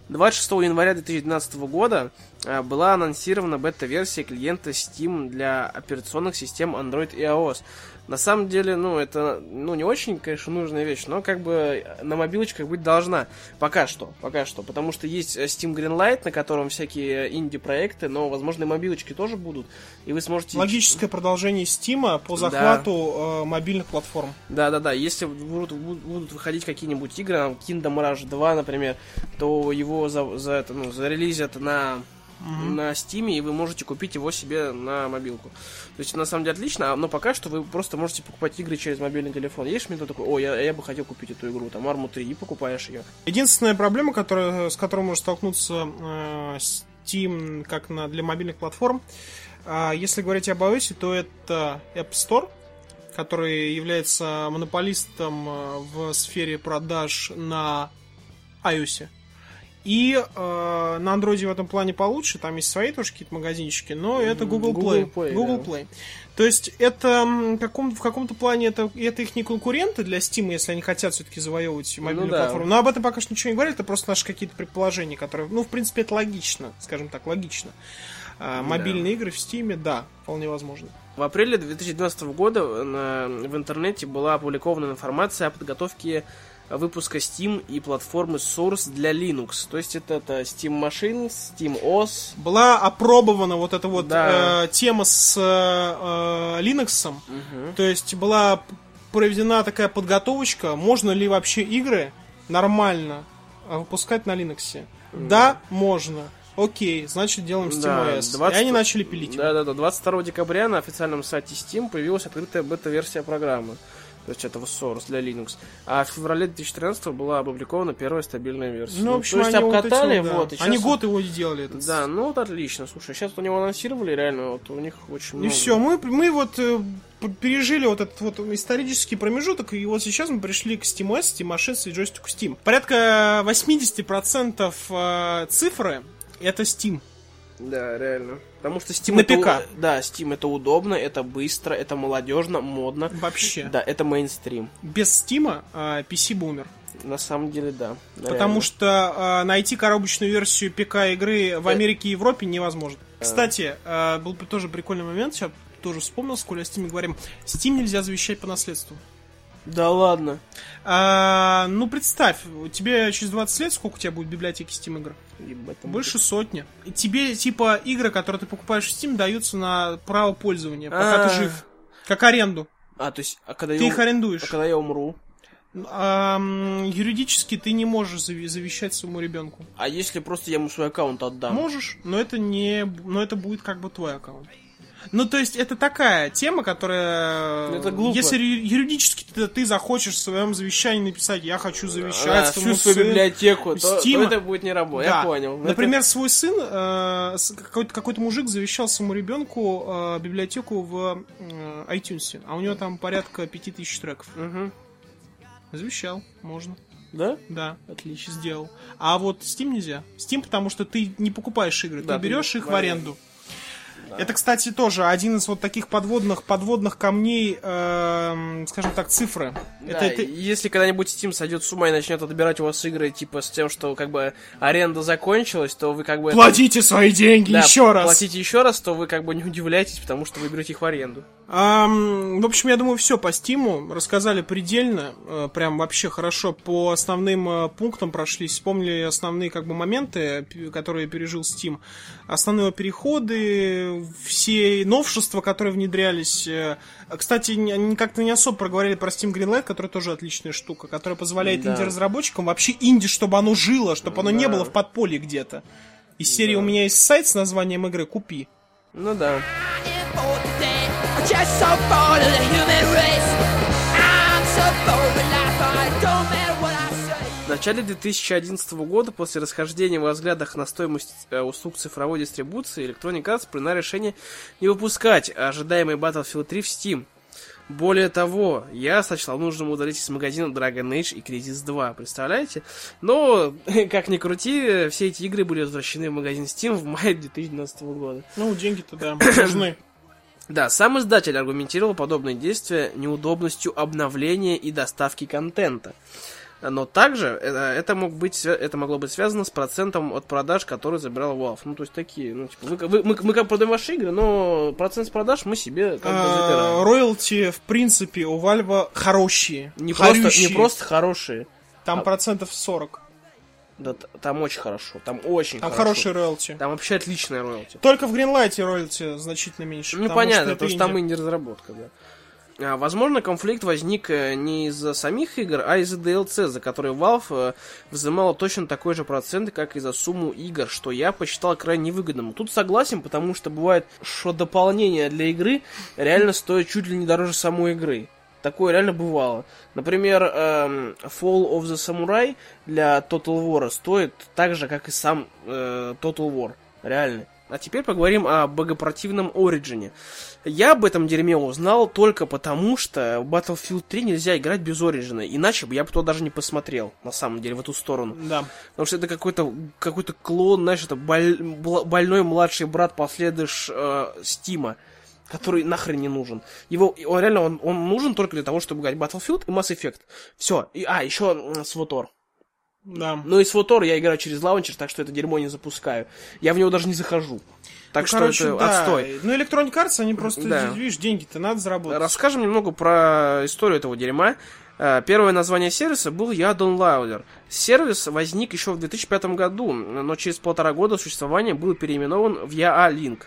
26 января 2012 года э, была анонсирована бета-версия клиента Steam для операционных систем Android и iOS. На самом деле, ну, это, ну, не очень, конечно, нужная вещь, но как бы на мобилочках быть должна. Пока что, пока что. Потому что есть э, Steam Greenlight, на котором всякие инди-проекты, но, возможно, и мобилочки тоже будут. И вы сможете... Логическое продолжение Steam по захвату э, мобильных платформ. Да-да-да, если будут- будут выходить какие-нибудь игры, там, Kingdom Rush 2, например, то его за, за это, ну, зарелизят на, на Steam, и вы можете купить его себе на мобилку. То есть, на самом деле, отлично, но пока что вы просто можете покупать игры через мобильный телефон. Есть минута такой, о, я, я бы хотел купить эту игру, там, Арму 3, и покупаешь ее. Единственная проблема, которая, с которой может столкнуться э, Steam как на, для мобильных платформ, а, если говорить об iOS, то это App Store, который является монополистом э, в сфере продаж на iOS. И э, на Android в этом плане получше, там есть свои тоже какие-то магазинчики, но это Google, Google Play. Play, Google да. Play. То есть это каком, в каком-то плане это, это их не конкуренты для Steam, если они хотят все-таки завоевывать мобильную да. платформу. Но об этом пока что ничего не говорят, это просто наши какие-то предположения, которые, ну, в принципе, это логично, скажем так, логично. А, мобильные игры в Steam, да, вполне возможно. В апреле 2012 года на- в интернете была опубликована информация о подготовке выпуска Steam и платформы Source для Linux. То есть это, это Steam Machine, Steam OS, Была опробована вот эта вот Да. э, тема с э, э, Linux. То есть была проведена такая подготовочка, можно ли вообще игры нормально выпускать на Linux. Да, можно. Окей, значит делаем Да, SteamOS. 20 И они начали пилить. его. Да, да, да. 22 декабря на официальном сайте Steam появилась открытая бета-версия программы. То есть этого Source для Linux. А в феврале 2013 была опубликована первая стабильная версия. Ну, в общем, то есть они обкатали, вот, да. вот. и Они щас- год его и делали. Этот Да, ну вот отлично. Слушай, сейчас у него анонсировали, реально, вот у них очень И много. все, мы, мы вот э, пережили вот этот вот исторический промежуток, и вот сейчас мы пришли к SteamOS, SteamOS и джойстику Steam. Порядка 80% э, цифры это Steam. Да, реально. Потому что Steam На это у- ПК. Да, Steam это удобно, это быстро, это молодежно, модно. Вообще. Да, это мейнстрим. Без Steam э, PC бумер. На самом деле, да. Потому что э, найти коробочную версию ПК игры в Э. Америке и Европе невозможно. Кстати, э, был бы тоже прикольный момент, сейчас тоже вспомнил, сколько о Steam говорим. Steam нельзя завещать по наследству. Да ладно. А, ну, представь, тебе через 20 лет сколько у тебя будет библиотеки Steam игр? Ебать, Больше сотни. И тебе, типа, игры, которые ты покупаешь в Steam, даются на право пользования, пока ты А. жив. Как аренду. А, то есть, а когда, Ты я, их арендуешь. а когда я умру? Ам, юридически ты не можешь завещать своему ребенку. А если просто я ему свой аккаунт отдам? Можешь, но это не, но это будет как бы твой аккаунт. Ну, то есть, это такая тема, которая... Ну, это глупо. Если юридически ты, ты захочешь в своем завещании написать, я хочу завещать А, всю свою сыну». библиотеку, то, то это будет не работать. Да. Я понял. Например, свой сын, э, какой-то, какой-то мужик завещал своему ребенку э, библиотеку в э, iTunes, а у него там порядка 5000 треков. это- Мгм. Завещал, можно. Да? Да, отлично, сделал. А вот Steam нельзя. Steam, потому что ты не покупаешь игры, Да, ты ты берешь их в в аренду. Аренду. Это, кстати, тоже один из вот таких подводных подводных камней, эм, скажем так, цифры. Да, это, это- Если когда-нибудь Steam сойдет с ума и начнет отбирать у вас игры, типа, с тем, что как бы аренда закончилась, то вы как бы... это- Платите свои деньги Да, еще раз. Платите еще раз, то вы как бы не удивляйтесь, потому что вы берете их в аренду. Ам, в общем, я думаю, все по Стиму. Рассказали предельно. э, прям вообще хорошо. По основным э, пунктам прошлись. Вспомнили основные как бы моменты, которые пережил Steam. Основные переходы, все новшества, которые внедрялись. Э, Кстати, не- они как-то не особо проговорили про Steam Greenlight, которая тоже отличная штука, которая позволяет Да. инди-разработчикам вообще инди, чтобы оно жило, чтобы оно не Да. было в подполье где-то. Из серии «У меня есть сайт с названием игры, купи». Ну да. just so bored of the human race. I'm so bored начале 2011 года, после расхождения во взглядах на стоимость э, услуг цифровой дистрибуции, Electronic Arts приняла решение не выпускать ожидаемый Battlefield 3 в Steam. Более того, я сочла нужным удалить из магазина Dragon Age и Crisis 2, представляете? Но, <laughs> как ни крути, все эти игры были возвращены в магазин Steam в мае 2012 года. Ну, деньги-то, да, <coughs> нужны. Да, сам издатель аргументировал подобные действия неудобностью обновления и доставки контента. Но также э, это, мог быть, это могло быть связано с процентом от продаж, который забирал Valve. Ну, то есть такие, ну, типа, вы- вы- мы, мы как продаем ваши игры, но процент с продаж мы себе как бы А, забираем. Роялти, в принципе, у Вальва хорошие. Не просто, не просто хорошие. Там а- процентов 40. Да, там очень хорошо, там очень Там хорошо. хорошие роялти. Там вообще отличная роялти. Только в Гринлайте роялти значительно меньше. Ну, понятно, что потому что там инди. инди-разработка, да. А, Возможно, конфликт возник э, не из-за самих игр, а из-за DLC, за которые Valve э, взимала точно такой же процент, как и за сумму игр, что я посчитал крайне выгодным. Тут согласен, потому что бывает, что дополнение для игры реально стоит чуть ли не дороже самой игры. Такое реально бывало. Например, эм, Fall of the Samurai для Total War стоит так же, как и сам э, Total War. Реально. А теперь поговорим о богопротивном Ориджине. Я об этом дерьме узнал только потому, что в Battlefield 3 нельзя играть без Ориджина. Иначе бы я бы туда даже не посмотрел, на самом деле, в эту сторону. Да. Потому что это какой-то какой клон, знаешь, это боль- больной младший брат последыш э, Стима, который нахрен не нужен. Его, он реально, он, он нужен только для того, чтобы играть Battlefield и Mass Effect. Все. И, а, еще Свотор. Да. Но и Свотор я играю через лаунчер, так что это дерьмо не запускаю. Я в него даже не захожу. Так Ну, что короче, это да. отстой. Ну, Electronic Arts, они просто, Да. видишь, деньги-то надо заработать. Расскажем немного про историю этого дерьма. Э, Первое название сервиса был Я Downloader. Сервис возник еще в 2005 году, но через полтора года существования был переименован в Я Link.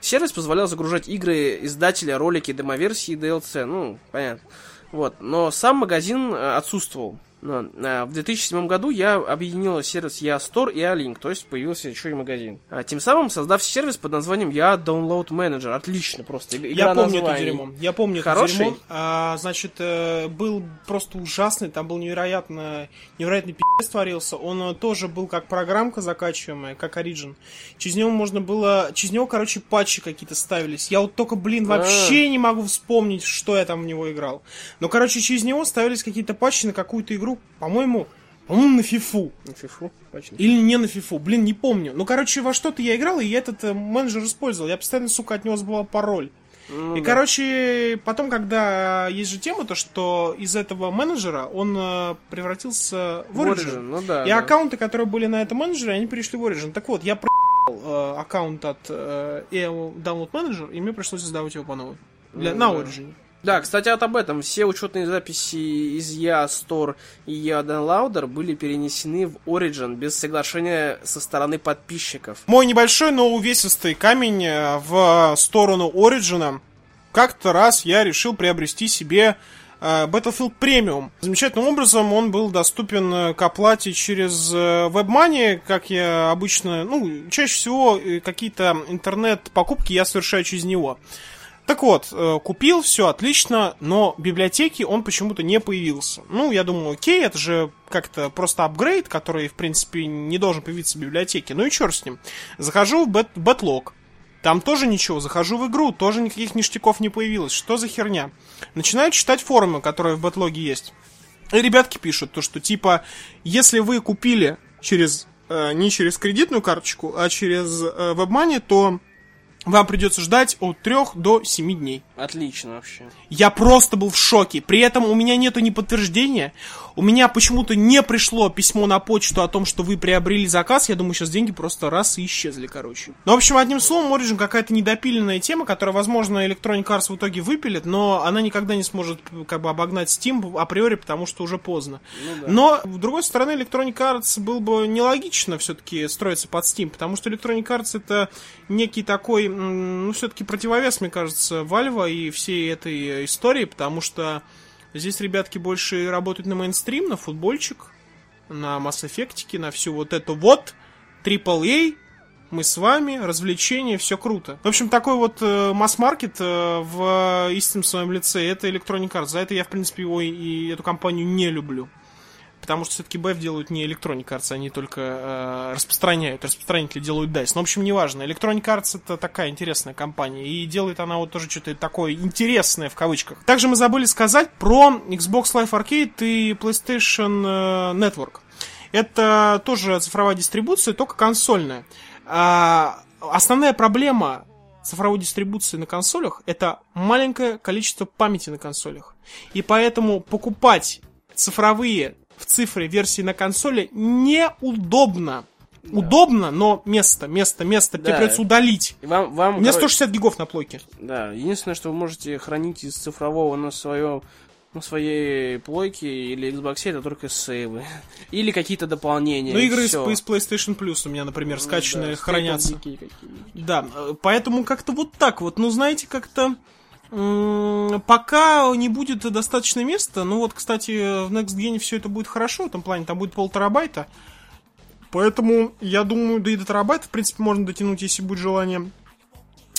Сервис позволял загружать игры издателя, ролики, демоверсии и DLC. Ну, понятно. Вот. Но сам магазин э, отсутствовал. Но, э, В 2007 году я объединил сервис Я Store и Alink, то есть появился еще и магазин. А, Тем самым создав сервис под названием Я Download Manager. Отлично просто. иг- Я игра помню это названий. дерьмо. Я помню Хороший? это дерьмо. А, значит, э, был просто ужасный, там был невероятно, невероятный пи***ц творился. Он э, тоже был как программка закачиваемая, как Origin. Через него можно было... Через него, короче, патчи какие-то ставились. Я вот только, блин, А. вообще не могу вспомнить, что я там в него играл. Но, короче, через него ставились какие-то патчи на какую-то игру, по-моему, по-моему, на фифу. Ну, фифу, точно. Или не на фифу, блин, не помню. Ну, короче, во что-то я играл, и я этот э, менеджер использовал. Я постоянно, сука, от него забывал пароль. Ну, и, да. короче, потом, когда есть же тема, то, что из этого менеджера он э, превратился в Origin. Origin, ну да, и да. аккаунты, которые были на этом менеджере, они перешли в Origin. Так вот, я проебал э, аккаунт от э, EO Download Manager, и мне пришлось создавать его по новой. Для, Ну на да. Origin. Да, кстати, вот об этом. Все учетные записи из Я Store и Я Downloader были перенесены в Origin без соглашения со стороны подписчиков. Мой небольшой, но увесистый камень э, в сторону Ориджина. Как-то раз я решил приобрести себе э, Battlefield Premium. Замечательным образом он был доступен э, к оплате через WebMoney, как я обычно, ну, чаще всего какие-то интернет-покупки я совершаю через него. Так вот, э, купил, все отлично, но в библиотеке он почему-то не появился. Ну, я думаю, окей, это же как-то просто апгрейд, который, в принципе, не должен появиться в библиотеке. Ну и черт с ним. Захожу в бэт- бэтлог. Там тоже ничего. Захожу в игру, тоже никаких ништяков не появилось. Что за херня? Начинаю читать форумы, которые в бэтлоге есть. И ребятки пишут, то, что типа, если вы купили через э, не через кредитную карточку, а через э, WebMoney, то вам придется ждать от 3 до 7 дней. Отлично вообще. Я просто был в шоке. При этом у меня нету ни подтверждения. У меня почему-то не пришло письмо на почту о том, что вы приобрели заказ. Я думаю, сейчас деньги просто раз и исчезли, короче. Ну, в общем, одним словом, Origin какая-то недопиленная тема, которая, возможно, Electronic Arts в итоге выпилит, но она никогда не сможет как бы обогнать Steam априори, потому что уже поздно. Но, с другой стороны, Electronic Arts было бы нелогично все-таки строиться под Steam, потому что Electronic Arts это некий такой, ну, все-таки противовес, мне кажется, Valve и всей этой истории, потому что здесь ребятки больше работают на мейнстрим, на футбольчик, на Mass Effect, на всю вот эту вот AAA, мы с вами, развлечения, все круто. В общем, такой вот э, масс-маркет э, в истинном своем лице, это Electronic Arts. За это я, в принципе, его и эту компанию не люблю. Потому что все-таки BF делают не Electronic Arts, они только э, распространяют, распространители делают DICE. Но, в общем, неважно. Electronic Arts это такая интересная компания, и делает она вот тоже что-то такое интересное в кавычках. Также мы забыли сказать про Xbox Live Arcade и PlayStation э, Network. Это тоже цифровая дистрибуция, только консольная. А, основная проблема цифровой дистрибуции на консолях это маленькое количество памяти на консолях. И поэтому покупать цифровые в цифре версии на консоли неудобно. Удобно, но место, место, место. Тебе Да. придется удалить. И Вам, вам, У меня короче, 160 гигов на плойке. Да, единственное, что вы можете хранить из цифрового на своем на своей плойке или Xbox, это только сейвы. <laughs> Или какие-то дополнения. Ну, игры из, из PlayStation Plus у меня, например, скачанные, Да, хранятся. Да, э, поэтому как-то вот так вот. Ну, знаете, как-то пока не будет достаточно места, ну вот, кстати, в Next Gen все это будет хорошо, в этом плане, там будет пол терабайта. Поэтому, я думаю, да и до терабайта, в принципе, можно дотянуть, если будет желание.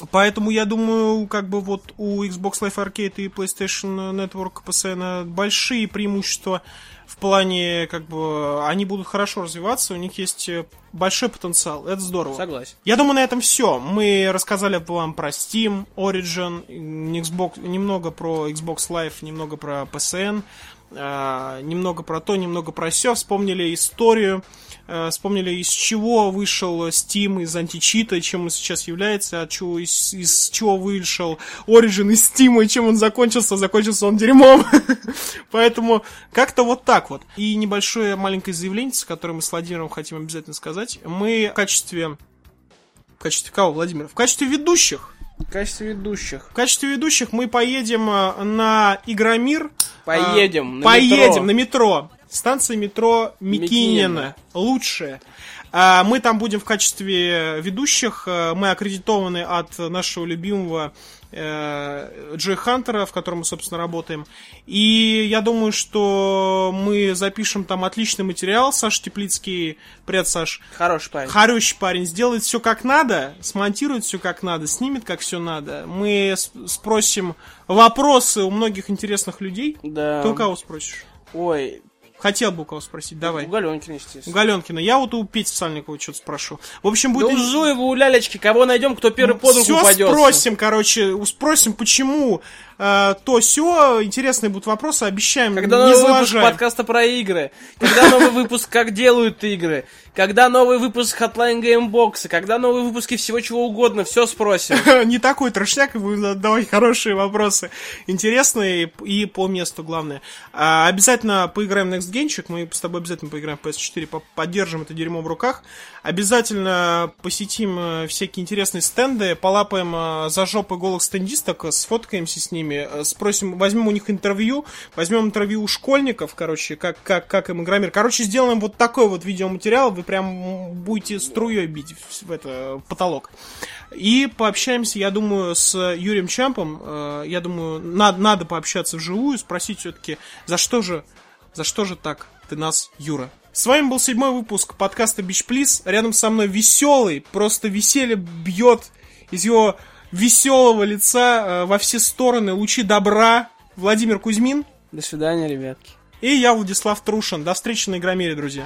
Поэтому я думаю, как бы вот у Xbox Live Arcade и PlayStation Network PSN большие преимущества в плане, как бы, они будут хорошо развиваться, у них есть э, большой потенциал, это здорово. Согласен. Я думаю, на этом все. Мы рассказали вам про Steam, Origin, Xbox, немного про Xbox Live, немного про PSN, э, немного про то, немного про все. Вспомнили историю, э, вспомнили, из чего вышел Steam, из античита, чем он сейчас является, от чего, из, из чего вышел Origin из Steam, и чем он закончился. Закончился он дерьмом. <laughs> Поэтому как-то вот так вот. И небольшое маленькое заявление, которое мы с Владимиром хотим обязательно сказать. Мы в качестве... В качестве кого, Владимир? В качестве ведущих. В качестве ведущих. В качестве ведущих мы поедем э, на Игромир. Поедем А, на поедем метро. на метро. Станция метро Микинина. Микинина. Лучшая. А, Мы там будем в качестве ведущих. Мы аккредитованы от нашего любимого э, Джой Хантера, в котором мы, собственно, работаем. И я думаю, что мы запишем там отличный материал. Саш Теплицкий, привет, Саш. Хороший парень. Хороший парень, сделает все как надо, смонтирует все как надо, снимет как все надо. Мы спросим вопросы у многих интересных людей. Да. Ты у кого спросишь? Ой, Хотел бы у кого спросить, давай. у Галенкина, У естественно. Галенкина. Я вот у Пети Сальникова что-то спрошу. В общем, Да будет... у Зуева, у Лялечки, кого найдем, кто первый под руку Все спросим, короче, у- спросим, почему то все интересные будут вопросы, обещаем, Когда новый выпуск залажаем. подкаста про игры? Когда новый выпуск «Как делают игры?» Когда новый выпуск Hotline Gamebox? Когда новые выпуски всего чего угодно? Все спросим. <laughs> не такой трошняк, и будем задавать хорошие вопросы. Интересные и по месту, главное. А, обязательно поиграем в Next Genчик. Мы с тобой обязательно поиграем в PS4, по- поддержим это дерьмо в руках. Обязательно посетим э, всякие интересные стенды, полапаем э, за жопы голых стендисток, э, сфоткаемся с ними, э, спросим, возьмем у них интервью, возьмем интервью у школьников, короче, как, как, как им игромир. Короче, сделаем вот такой вот видеоматериал, вы прям будете струей бить в, это, потолок. И пообщаемся, я думаю, с Юрием Чампом. Э, Я думаю, надо, надо пообщаться вживую, спросить все-таки, за что же, за что же так ты нас, Юра? С вами был седьмой выпуск подкаста Бич Плиз. Рядом со мной веселый, просто веселье бьет из его веселого лица э, во все стороны, лучи добра. Владимир Кузьмин До свидания, ребятки. и я, Владислав Трушин. До встречи на Игромире, друзья.